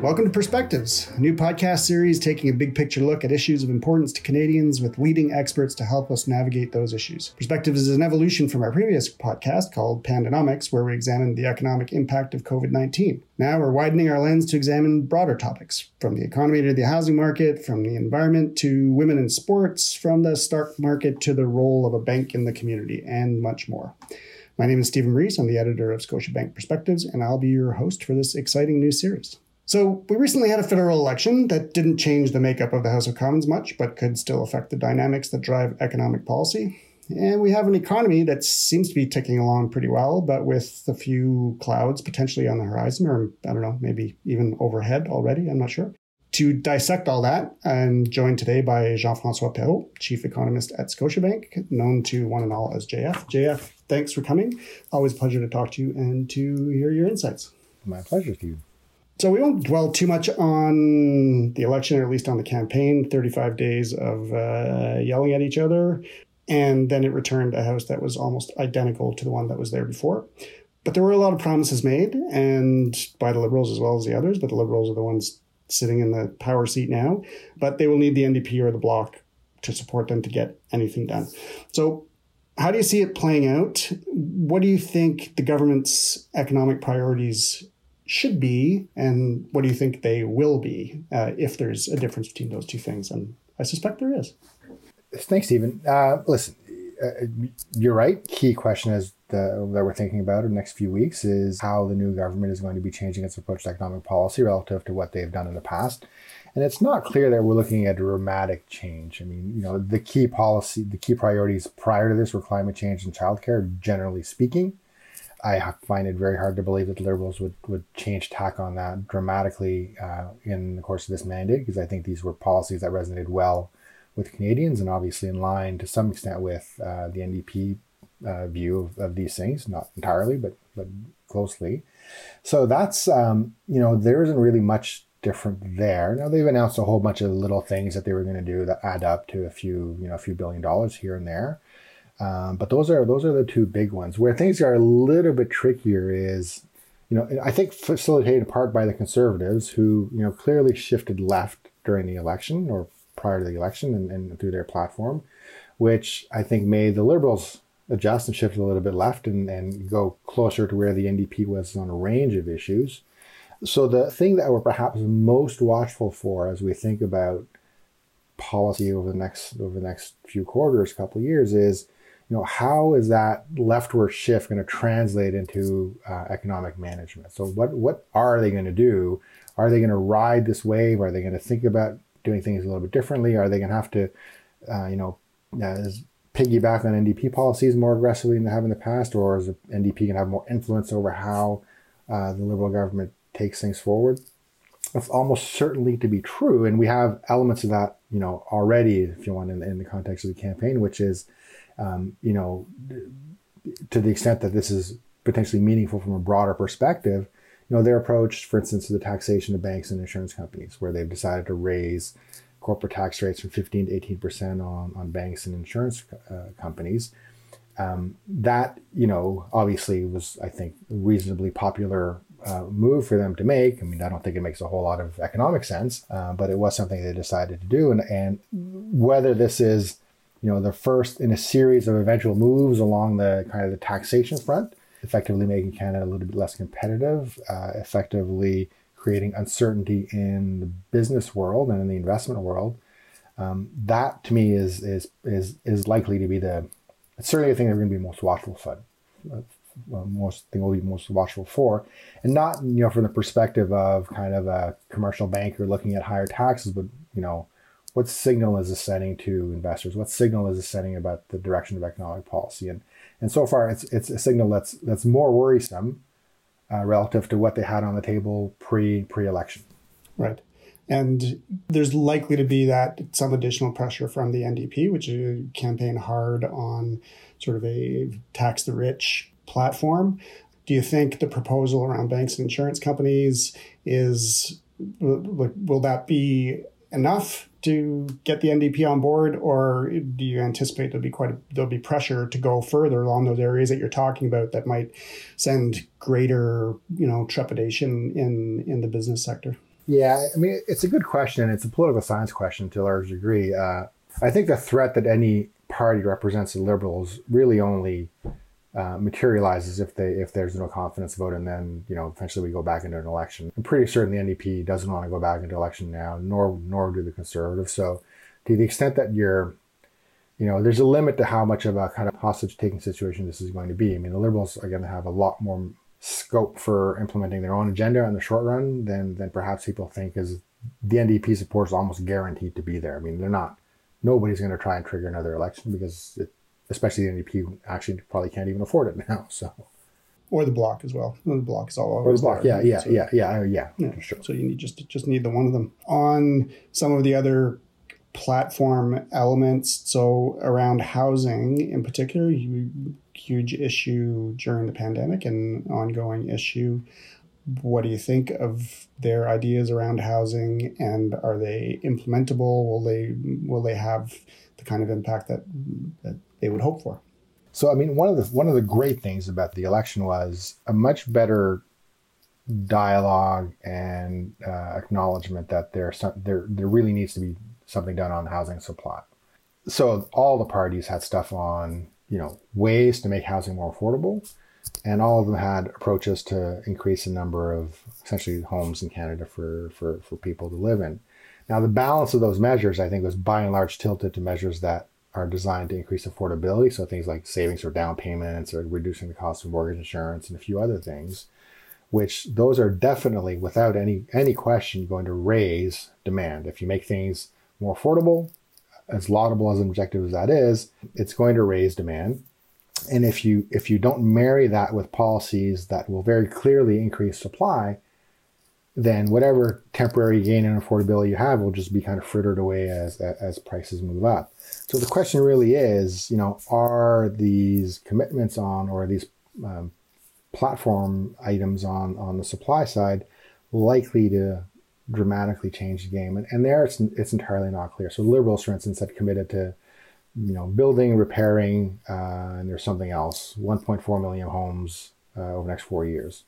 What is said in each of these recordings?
Welcome to Perspectives, a new podcast series taking a big picture look at issues of importance to Canadians with leading experts to help us navigate those issues. Perspectives is an evolution from our previous podcast called Pandonomics, where we examined the economic impact of COVID 19. Now we're widening our lens to examine broader topics from the economy to the housing market, from the environment to women in sports, from the stock market to the role of a bank in the community, and much more. My name is Stephen Rees. I'm the editor of Scotiabank Perspectives, and I'll be your host for this exciting new series. So, we recently had a federal election that didn't change the makeup of the House of Commons much, but could still affect the dynamics that drive economic policy. And we have an economy that seems to be ticking along pretty well, but with a few clouds potentially on the horizon, or I don't know, maybe even overhead already. I'm not sure. To dissect all that, I'm joined today by Jean Francois Perrault, Chief Economist at Scotiabank, known to one and all as JF. JF, thanks for coming. Always a pleasure to talk to you and to hear your insights. My pleasure, Steve. So we won't dwell too much on the election, or at least on the campaign. 35 days of uh, yelling at each other. And then it returned a house that was almost identical to the one that was there before. But there were a lot of promises made, and by the Liberals as well as the others. But the Liberals are the ones sitting in the power seat now. But they will need the NDP or the Bloc to support them to get anything done. So how do you see it playing out? What do you think the government's economic priorities should be, and what do you think they will be uh, if there's a difference between those two things? And I suspect there is. Thanks, Stephen. Uh, listen, uh, you're right. Key question is the, that we're thinking about in the next few weeks is how the new government is going to be changing its approach to economic policy relative to what they've done in the past. And it's not clear that we're looking at a dramatic change. I mean, you know, the key policy, the key priorities prior to this were climate change and childcare, generally speaking. I find it very hard to believe that the Liberals would, would change tack on that dramatically uh, in the course of this mandate, because I think these were policies that resonated well with Canadians and obviously in line to some extent with uh, the NDP uh, view of, of, these things, not entirely, but, but closely. So that's, um, you know, there isn't really much different there. Now they've announced a whole bunch of little things that they were going to do that add up to a few, you know, a few billion dollars here and there. Um, but those are those are the two big ones. Where things are a little bit trickier is, you know, I think facilitated in part by the conservatives who you know clearly shifted left during the election or prior to the election and, and through their platform, which I think made the liberals adjust and shift a little bit left and, and go closer to where the NDP was on a range of issues. So the thing that we're perhaps most watchful for as we think about policy over the next over the next few quarters, couple years, is you know, how is that leftward shift going to translate into uh, economic management? So, what what are they going to do? Are they going to ride this wave? Are they going to think about doing things a little bit differently? Are they going to have to, uh, you know, uh, piggyback on NDP policies more aggressively than they have in the past, or is the NDP going to have more influence over how uh, the Liberal government takes things forward? That's almost certainly to be true, and we have elements of that, you know, already, if you want, in, in the context of the campaign, which is um, you know, to the extent that this is potentially meaningful from a broader perspective, you know, their approach, for instance, to the taxation of banks and insurance companies, where they've decided to raise corporate tax rates from 15 to 18 percent on, on banks and insurance uh, companies. Um, that, you know, obviously was, I think, a reasonably popular uh, move for them to make. I mean, I don't think it makes a whole lot of economic sense, uh, but it was something they decided to do. And, and whether this is you know, the first in a series of eventual moves along the kind of the taxation front, effectively making Canada a little bit less competitive, uh, effectively creating uncertainty in the business world and in the investment world. Um, that to me is is is is likely to be the certainly the thing that we're going to be most watchful for. Uh, most thing we'll be most watchful for, and not you know from the perspective of kind of a commercial banker looking at higher taxes, but you know what signal is this sending to investors? What signal is this sending about the direction of economic policy? And and so far, it's it's a signal that's that's more worrisome uh, relative to what they had on the table pre pre election. Right. And there's likely to be that some additional pressure from the NDP, which is campaign hard on sort of a tax the rich platform. Do you think the proposal around banks and insurance companies is will that be enough to get the NDP on board, or do you anticipate there'll be quite a, there'll be pressure to go further along those areas that you're talking about that might send greater you know trepidation in in the business sector? Yeah, I mean, it's a good question. It's a political science question to a large degree. Uh, I think the threat that any party represents the Liberals really only uh, materializes if they if there's no confidence vote, and then you know eventually we go back into an election. I'm pretty certain the NDP doesn't want to go back into election now, nor nor do the Conservatives. So, to the extent that you're you know, there's a limit to how much of a kind of hostage taking situation this is going to be. I mean, the Liberals are going to have a lot more scope for implementing their own agenda in the short run than than perhaps people think is the NDP support is almost guaranteed to be there. I mean, they're not. Nobody's going to try and trigger another election because, it, especially the NDP, actually probably can't even afford it now. So, or the Bloc as well. The Bloc is all over. Or the Bloc, yeah, yeah, So- yeah, yeah, yeah, Yeah, sure. So you need just just need the one of them on some of the other platform elements. So around housing in particular, huge issue during the pandemic and ongoing issue. What do you think of their ideas around housing, and are they implementable? Will they will they have the kind of impact that that they would hope for? So I mean, one of the one of the great things about the election was a much better dialogue and uh, acknowledgement that there some, there there really needs to be something done on housing supply. So all the parties had stuff on you know ways to make housing more affordable, and all of them had approaches to increase the number of essentially homes in Canada for for for people to live in. Now the balance of those measures, I think, was by and large tilted to measures that are designed to increase affordability. So things like savings or down payments or reducing the cost of mortgage insurance and a few other things, which those are definitely without any any question going to raise demand. If you make things more affordable, as laudable as an objective as that is, it's going to raise demand. And if you if you don't marry that with policies that will very clearly increase supply, then whatever temporary gain in affordability you have will just be kind of frittered away as as prices move up. So the question really is, you know, are these commitments on or these um, platform items on on the supply side likely to dramatically change the game? And, and there, it's it's entirely not clear. So liberals, for instance, have committed to you know building, repairing, uh, and there's something else, 1.4 million homes uh, over the next four years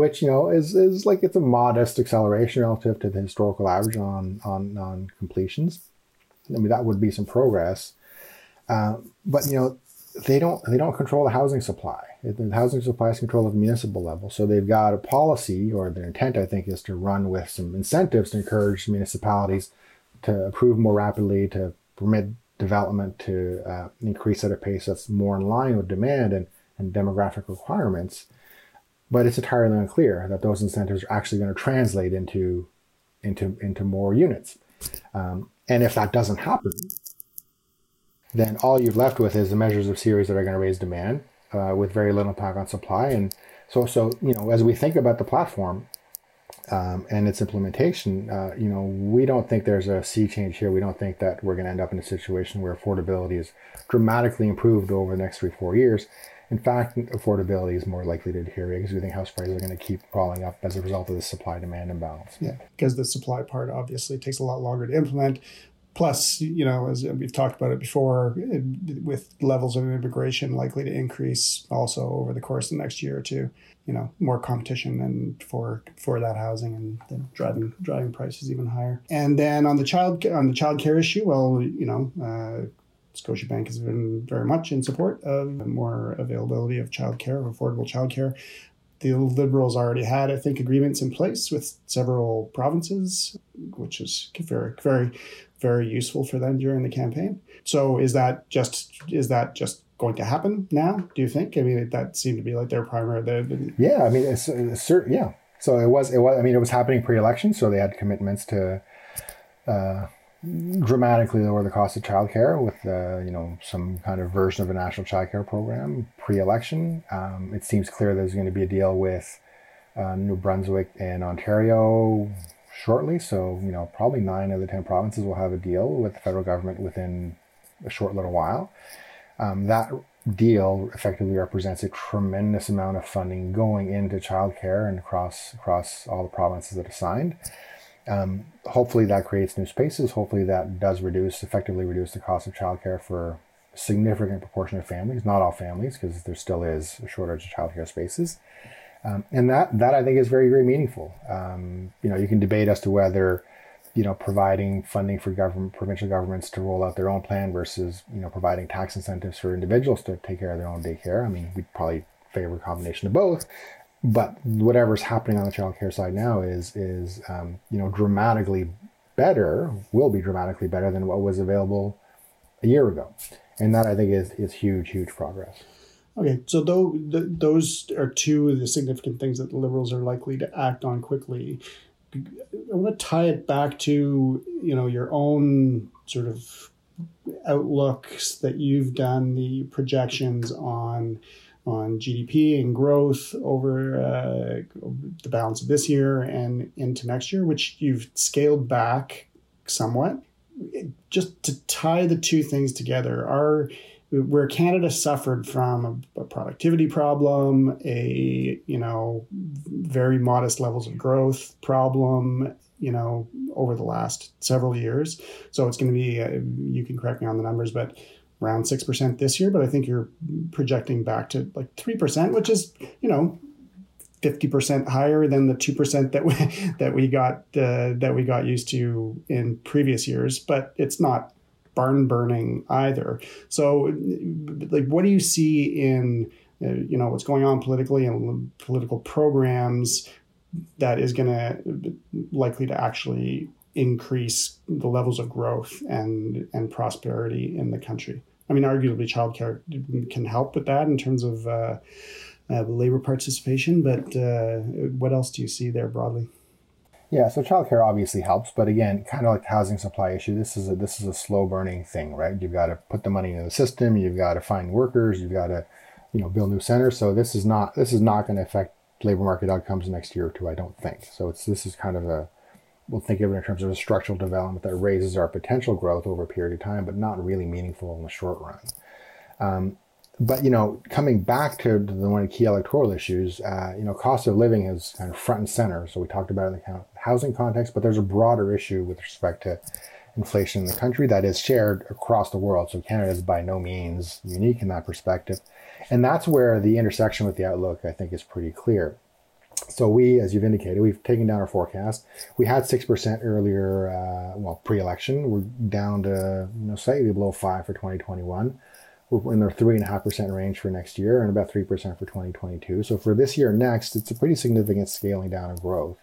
which you know is is like it's a modest acceleration relative to the historical average on on on completions. I mean that would be some progress, uh, but you know they don't they don't control the housing supply. The housing supply is controlled at the municipal level, so they've got a policy or their intent I think is to run with some incentives to encourage municipalities to approve more rapidly, to permit development to uh, increase at a pace that's more in line with demand and, and demographic requirements but it's entirely unclear that those incentives are actually going to translate into into into more units. Um, and if that doesn't happen, then all you've left with is the measures of series that are going to raise demand uh, with very little impact on supply. And so, so you know, as we think about the platform um, and its implementation, uh, you know, we don't think there's a sea change here. We don't think that we're going to end up in a situation where affordability is dramatically improved over the next three, four years. In fact, affordability is more likely to deteriorate because we think house prices are going to keep crawling up as a result of the supply demand imbalance. Yeah, because the supply part obviously takes a lot longer to implement. Plus, you know, as we've talked about it before, it, with levels of immigration likely to increase also over the course of the next year or two, you know, more competition and for for that housing and then driving driving prices even higher. And then on the child on the child care issue, well, you know, uh, Scotiabank has been very much in support of more availability of childcare, affordable childcare. The Liberals already had, I think, agreements in place with several provinces, which is very, very, very useful for them during the campaign. So, is that just is that just going to happen now? Do you think? I mean, that seemed to be like their primary. The, Yeah, I mean, it's, it's certain. Yeah, so it was. It was. I mean, it was happening pre-election, so they had commitments to. Uh, dramatically lower the cost of childcare with uh, you know some kind of version of a national childcare program pre-election. Um, it seems clear there's going to be a deal with uh, New Brunswick and Ontario shortly. So you know probably nine of the ten provinces will have a deal with the federal government within a short little while. Um, that deal effectively represents a tremendous amount of funding going into childcare and across across all the provinces that are signed. Um, hopefully that creates new spaces. Hopefully that does reduce, effectively reduce the cost of childcare for a significant proportion of families, not all families, because there still is a shortage of childcare spaces. Um, and that that I think is very very meaningful. Um, you know, you can debate as to whether you know providing funding for government provincial governments to roll out their own plan versus you know providing tax incentives for individuals to take care of their own daycare. I mean, we'd probably favor a combination of both. But whatever's happening on the child care side now is is um, you know dramatically better, will be dramatically better than what was available a year ago, and that I think is is huge huge progress. Okay, so though th- those are two of the significant things that the Liberals are likely to act on quickly. I want to tie it back to you know your own sort of outlooks that you've done, the projections on on GDP and growth over uh, the balance of this year and into next year, which you've scaled back somewhat. Just to tie the two things together, are where Canada suffered from a, a, productivity problem, a you know very modest levels of growth problem, you know over the last several years. So it's going to be uh, you can correct me on the numbers, but around six percent this year. But I think you're projecting back to like three percent, which is you know. 50% higher than the 2% that we that we got uh, that we got used to in previous years but it's not barn burning either. So, like, what do you see in uh, you know what's going on politically and political programs that is going to likely to actually increase the levels of growth and and prosperity in the country? I mean, arguably, childcare can help with that in terms of uh, uh, labor participation. But uh, what else do you see there broadly? Yeah, so childcare obviously helps, but again, kind of like the housing supply issue, this is a this is a slow burning thing, right? You've got to put the money into the system, you've got to find workers, you've got to, you know, build new centers. So this is not this is not going to affect labor market outcomes next year or two, I don't think. So it's this is kind of a we'll think of it in terms of a structural development that raises our potential growth over a period of time, but not really meaningful in the short run. Um, but you know, coming back to the one of the key electoral issues, uh, you know, cost of living is kind of front and center. So we talked about it in the housing context, but there's a broader issue with respect to inflation in the country that is shared across the world. So Canada is by no means unique in that perspective, and that's where the intersection with the outlook I think is pretty clear. So we, as you've indicated, we've taken down our forecast. We had six percent earlier, uh, well, pre-election. We're down to you know slightly below five for 2021 we're in the three and a half percent range for next year and about three percent for 2022. So for this year next, it's a pretty significant scaling down of growth.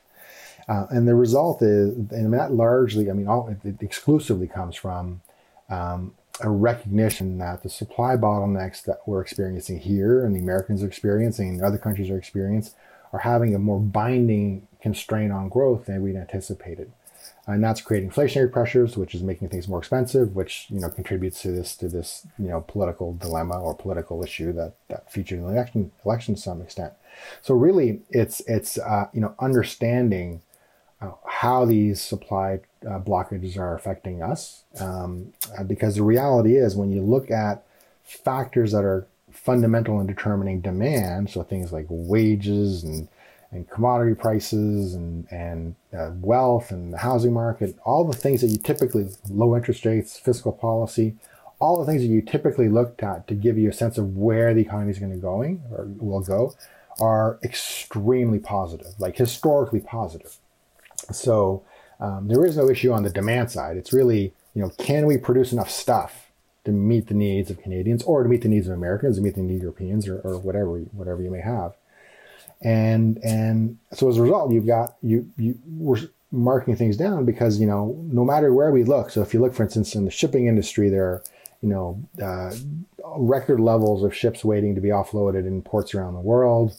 Uh, and the result is, and that largely, I mean, all it exclusively comes from um, a recognition that the supply bottlenecks that we're experiencing here and the Americans are experiencing and other countries are experiencing are having a more binding constraint on growth than we'd anticipated and that's creating inflationary pressures, which is making things more expensive, which you know contributes to this to this you know political dilemma or political issue that that featured in the election election to some extent. So really, it's it's uh, you know understanding uh, how these supply uh, blockages are affecting us, um, uh, because the reality is when you look at factors that are fundamental in determining demand, so things like wages and and commodity prices and and uh, wealth and the housing market, all the things that you typically low interest rates, fiscal policy, all the things that you typically looked at to give you a sense of where the economy is going to going or will go, are extremely positive, like historically positive. So um, there is no issue on the demand side. It's really you know can we produce enough stuff to meet the needs of Canadians or to meet the needs of Americans, to meet the needs of Europeans or, or whatever whatever you may have. And and so as a result you've got you you we're marking things down because you know no matter where we look so if you look for instance in the shipping industry there are you know uh, record levels of ships waiting to be offloaded in ports around the world.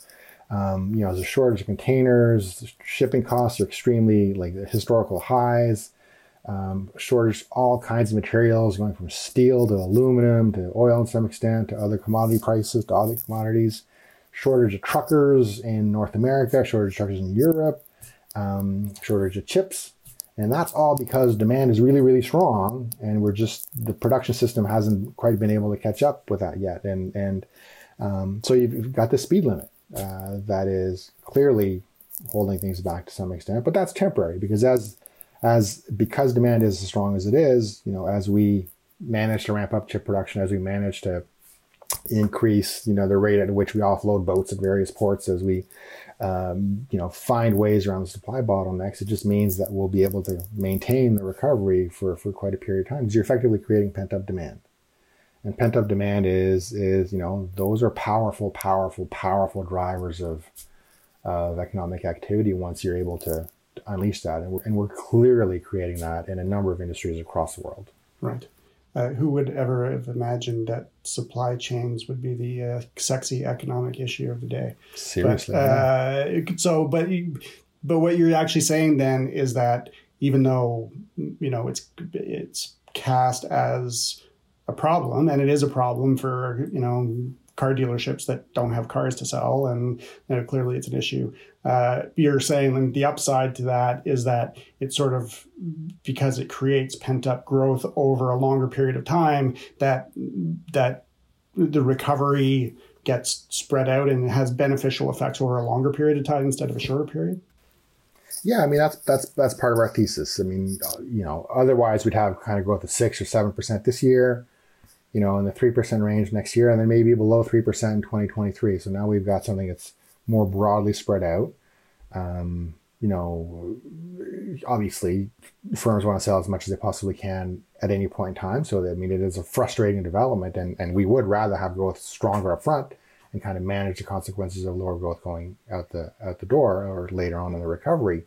Um, you know there's a shortage of containers shipping costs are extremely like historical highs um, shortage all kinds of materials going from steel to aluminum to oil to some extent to other commodity prices to other commodities shortage of truckers in North America, shortage of truckers in Europe, um, shortage of chips. And that's all because demand is really, really strong, and we're just the production system hasn't quite been able to catch up with that yet. And and um, so you've got the speed limit uh, that is clearly holding things back to some extent, but that's temporary because as as because demand is as strong as it is, you know, as we manage to ramp up chip production, as we manage to increase, you know, the rate at which we offload boats at various ports as we, um, you know, find ways around the supply bottlenecks. It just means that we'll be able to maintain the recovery for, for quite a period of time because you're effectively creating pent up demand. And pent up demand is, is, you know, those are powerful, powerful, powerful drivers of, of economic activity once you're able to, to unleash that. And we're, and we're clearly creating that in a number of industries across the world. Right. Uh, who would ever have imagined that supply chains would be the uh, sexy economic issue of the day? Seriously. But, uh, so, but but what you're actually saying then is that even though you know it's it's cast as a problem, and it is a problem for you know car dealerships that don't have cars to sell, and you know, clearly it's an issue. Uh, you're saying the upside to that is that it sort of because it creates pent up growth over a longer period of time that that the recovery gets spread out and has beneficial effects over a longer period of time instead of a shorter period. Yeah, I mean that's that's that's part of our thesis. I mean, you know, otherwise we'd have kind of growth of six or seven percent this year, you know, in the 3% range next year, and then maybe below 3% in 2023. So now we've got something that's more broadly spread out. Um, you know, obviously, firms want to sell as much as they possibly can at any point in time. So, I mean, it is a frustrating development, and, and we would rather have growth stronger up front and kind of manage the consequences of lower growth going out the out the door or later on in the recovery.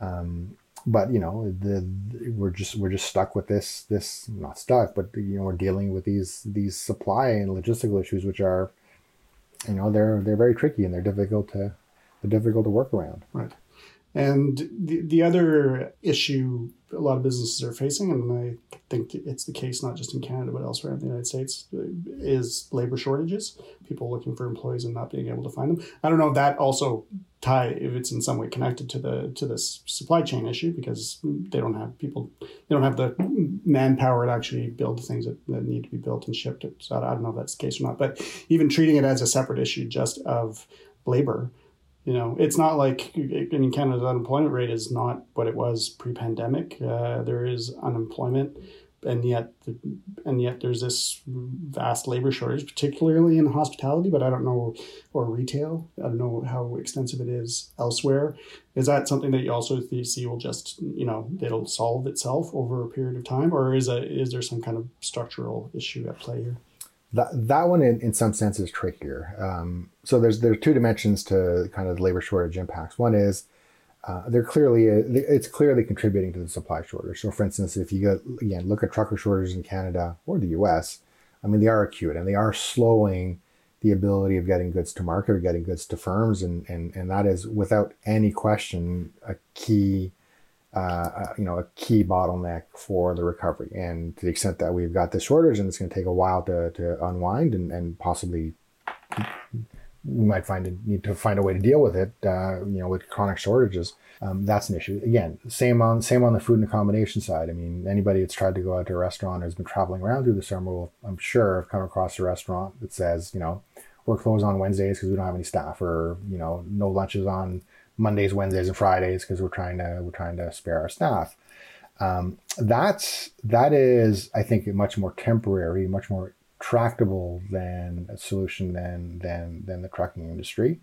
Um, but you know the, we're just we're just stuck with this this not stuck but you know we're dealing with these these supply and logistical issues which are you know they're they're very tricky and they're difficult to they're difficult to work around. Right and the, the other issue a lot of businesses are facing, and I think it's the case not just in Canada but elsewhere in the United States, is labor shortages. People looking for employees and not being able to find them. I don't know if that also tie if it's in some way connected to the to this supply chain issue because they don't have people, they don't have the manpower to actually build the things that, that need to be built and shipped. So I don't know if that's the case or not. But even treating it as a separate issue, just of labor you know, it's not like in Canada, the unemployment rate is not what it was pre-pandemic. Uh, there is unemployment, and yet, and yet, there's this vast labor shortage, particularly in hospitality. But I don't know, or retail. I don't know how extensive it is elsewhere. Is that something that you also see will just, you know, it'll solve itself over a period of time, or is a is there some kind of structural issue at play here? That that one in, in some sense is trickier. Um, so there's there's two dimensions to kind of the labor shortage impacts. One is uh, they're clearly it's clearly contributing to the supply shortage. So for instance, if you go again look at trucker shortages in Canada or the U.S., I mean they are acute and they are slowing the ability of getting goods to market or getting goods to firms, and and and that is without any question a key uh, uh, you know, a key bottleneck for the recovery. And to the extent that we've got this shortage and it's going to take a while to, to unwind and, and possibly we might find a, need to find a way to deal with it, uh, you know, with chronic shortages. Um, that's an issue. Again, same on same on the food and accommodation side. I mean, anybody that's tried to go out to a restaurant or has been traveling around through the summer will, I'm sure, have come across a restaurant that says, you know, we're closed on Wednesdays because we don't have any staff, or you know, no lunches on Mondays, Wednesdays, and Fridays because we're trying to we're trying to spare our staff. Um, that's that is, I think, much more temporary, much more tractable than a solution than than than the trucking industry,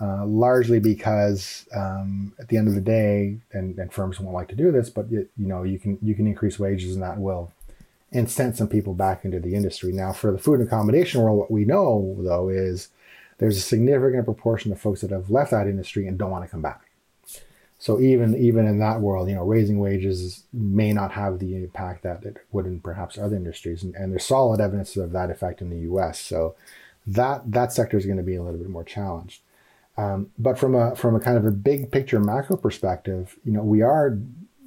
uh, largely because um, at the end of the day, and, and firms won't like to do this, but you, you know you can you can increase wages and that will incent some people back into the industry. Now, for the food and accommodation world, what we know though is there's a significant proportion of folks that have left that industry and don't want to come back. So even even in that world, you know, raising wages may not have the impact that it would in perhaps other industries, and, and there's solid evidence of that effect in the U.S. So that that sector is going to be a little bit more challenged. Um, but from a from a kind of a big picture macro perspective, you know, we are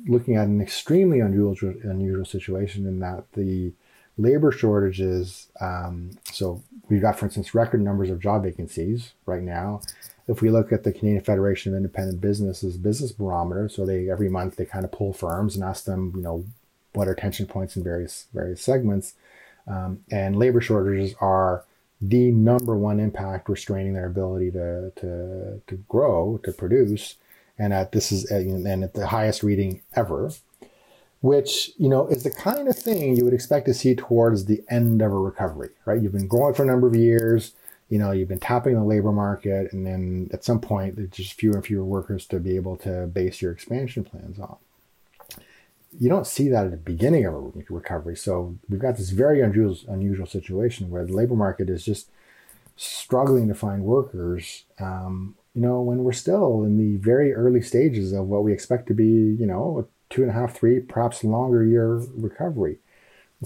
looking at an extremely unusual unusual situation in that the labor shortages. Um, so we've got, for instance, record numbers of job vacancies right now. If we look at the Canadian Federation of Independent Businesses business barometer, so they every month they kind of pull firms and ask them, you know, what are tension points in various various segments, um, and labor shortages are the number one impact restraining their ability to to to grow to produce, and at this is and at the highest reading ever which you know is the kind of thing you would expect to see towards the end of a recovery, right? You've been growing for a number of years, you know, you've been tapping the labor market, and then at some point there's just fewer and fewer workers to be able to base your expansion plans on. You don't see that at the beginning of a recovery, so we've got this very unusual unusual situation where the labor market is just struggling to find workers. Um, you know, when we're still in the very early stages of what we expect to be, you know, a two and a half, three, perhaps longer year recovery.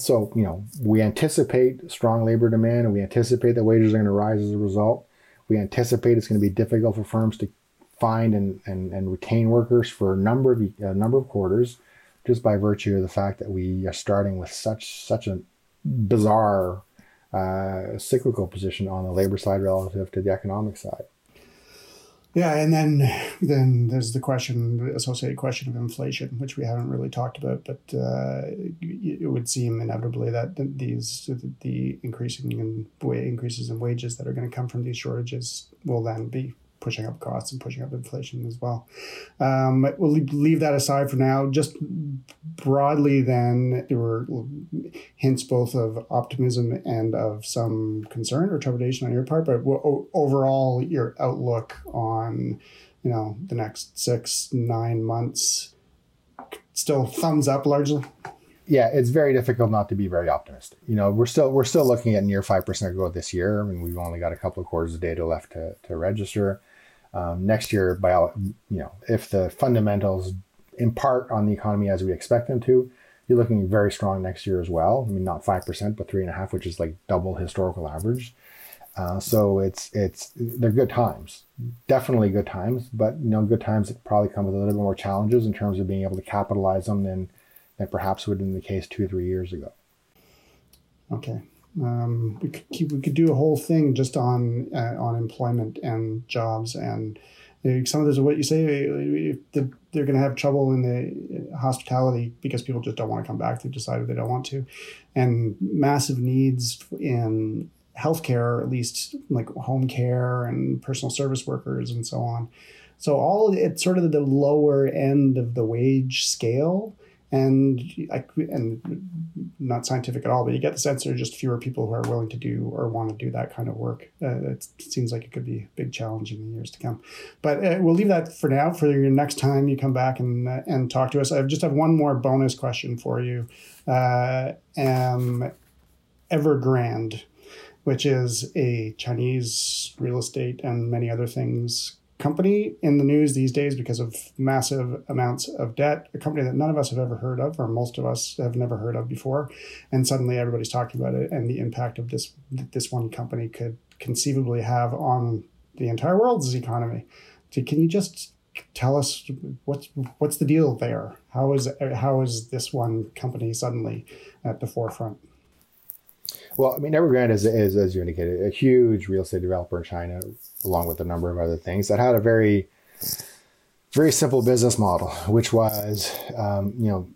So, you know, we anticipate strong labor demand and we anticipate that wages are going to rise as a result. We anticipate it's going to be difficult for firms to find and, and, and retain workers for a number of a number of quarters, just by virtue of the fact that we are starting with such such a bizarre uh, cyclical position on the labor side relative to the economic side. Yeah, and then then there's the question, the associated question of inflation, which we haven't really talked about, but uh, it would seem inevitably that these the increasing in increases in wages that are going to come from these shortages will then be pushing up costs and pushing up inflation as well. Um, we'll leave that aside for now. Just broadly, then, there were hints both of optimism and of some concern or trepidation on your part, but overall, your outlook on you know the next six nine months still thumbs up largely yeah, it's very difficult not to be very optimistic. You know, we're still we're still looking at near five percent growth this year, I and mean, we've only got a couple of quarters of data left to, to register. Um, next year, by you know, if the fundamentals impart on the economy as we expect them to, you're looking very strong next year as well. I mean, not five percent, but three and a half, which is like double historical average. Uh, so it's it's they're good times, definitely good times. But you know, good times that probably come with a little bit more challenges in terms of being able to capitalize them than than perhaps would have been the case two or three years ago. Okay. Um, we could keep, we could do a whole thing just on uh, on employment and jobs and uh, some of this what you say? They're going to have trouble in the hospitality because people just don't want to come back they've decided they don't want to. And massive needs in healthcare at least like home care and personal service workers and so on. So all it's sort of the lower end of the wage scale and I, and not scientific at all, but you get the sense there are just fewer people who are willing to do or want to do that kind of work. Uh, it seems like it could be a big challenge in the years to come. But uh, we'll leave that for now. For your next time you come back and uh, and talk to us, I just have one more bonus question for you. Um, Evergrande, which is a Chinese real estate and many other things company in the news these days because of massive amounts of debt, a company that none of us have ever heard of, or most of us have never heard of before. And suddenly everybody's talking about it and the impact of this this one company could conceivably have on the entire world's economy. So can you just tell us what's what's the deal there? How is how is this one company suddenly at the forefront? Well, I mean, Evergrande is, is, as you indicated, a huge real estate developer in China, along with a number of other things that had a very, very simple business model, which was, um, you know,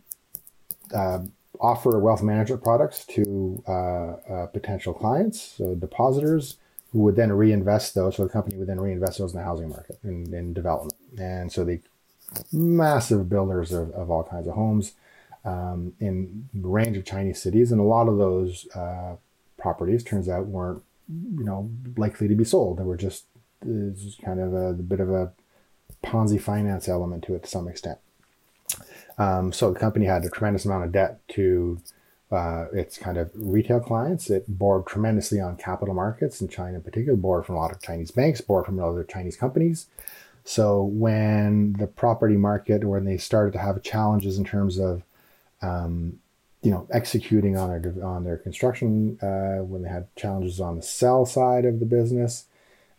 uh, offer wealth management products to uh, uh, potential clients, so depositors, who would then reinvest those. So the company would then reinvest those in the housing market in, in development, and so the massive builders of, of all kinds of homes. Um, in a range of Chinese cities, and a lot of those uh, properties turns out weren't you know likely to be sold. They were just kind of a, a bit of a Ponzi finance element to it to some extent. Um, so the company had a tremendous amount of debt to uh, its kind of retail clients. It borrowed tremendously on capital markets in China in particular, borrowed from a lot of Chinese banks, borrowed from other Chinese companies. So when the property market, when they started to have challenges in terms of um, you know, executing on their on their construction uh, when they had challenges on the sell side of the business.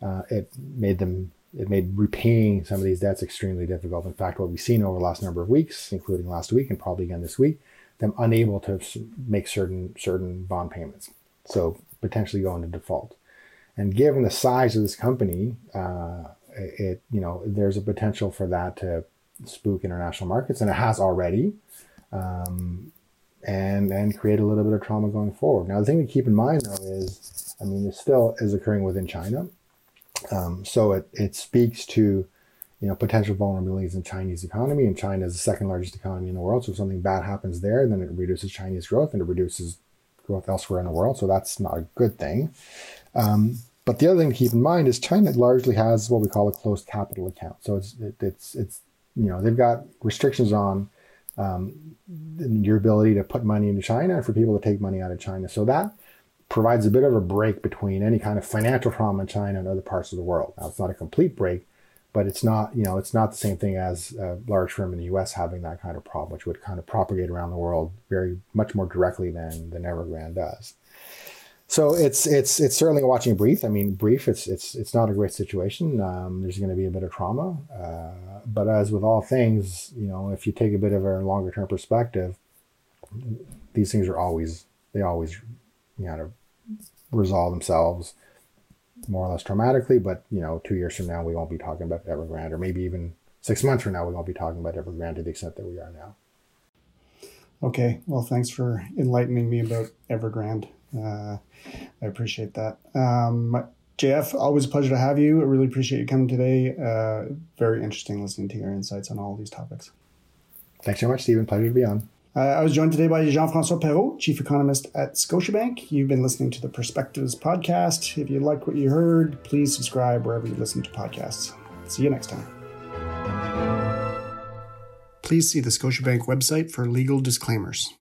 Uh, it made them it made repaying some of these debts extremely difficult. In fact, what we've seen over the last number of weeks, including last week and probably again this week, them unable to make certain certain bond payments, so potentially go into default. And given the size of this company, uh, it you know there's a potential for that to spook international markets, and it has already. Um, and and create a little bit of trauma going forward. Now, the thing to keep in mind though is, I mean, this still is occurring within China, um, so it it speaks to you know, potential vulnerabilities in the Chinese economy, and China is the second largest economy in the world. So if something bad happens there, then it reduces Chinese growth and it reduces growth elsewhere in the world. So that's not a good thing. Um, but the other thing to keep in mind is China largely has what we call a closed capital account. So it's it, it's it's you know they've got restrictions on um, your ability to put money into China and for people to take money out of China. So that provides a bit of a break between any kind of financial problem in China and other parts of the world. Now it's not a complete break, but it's not you know it's not the same thing as a large firm in the U.S. having that kind of problem, which would kind of propagate around the world very much more directly than than Evergrande does. So it's it's it's certainly watching brief. I mean, brief. It's it's it's not a great situation. Um, there's going to be a bit of trauma, uh, but as with all things, you know, if you take a bit of a longer term perspective, these things are always they always you know resolve themselves more or less traumatically. But you know, two years from now, we won't be talking about Evergrande, or maybe even six months from now, we won't be talking about Evergrande to the extent that we are now. Okay, well, thanks for enlightening me about Evergrande. Uh, I appreciate that. Um, JF, always a pleasure to have you. I really appreciate you coming today. Uh, very interesting listening to your insights on all these topics. Thanks so much, Stephen. Pleasure to be on. Uh, I was joined today by Jean Francois Perrault, Chief Economist at Scotiabank. You've been listening to the Perspectives podcast. If you like what you heard, please subscribe wherever you listen to podcasts. See you next time. Please see the Scotiabank website for legal disclaimers.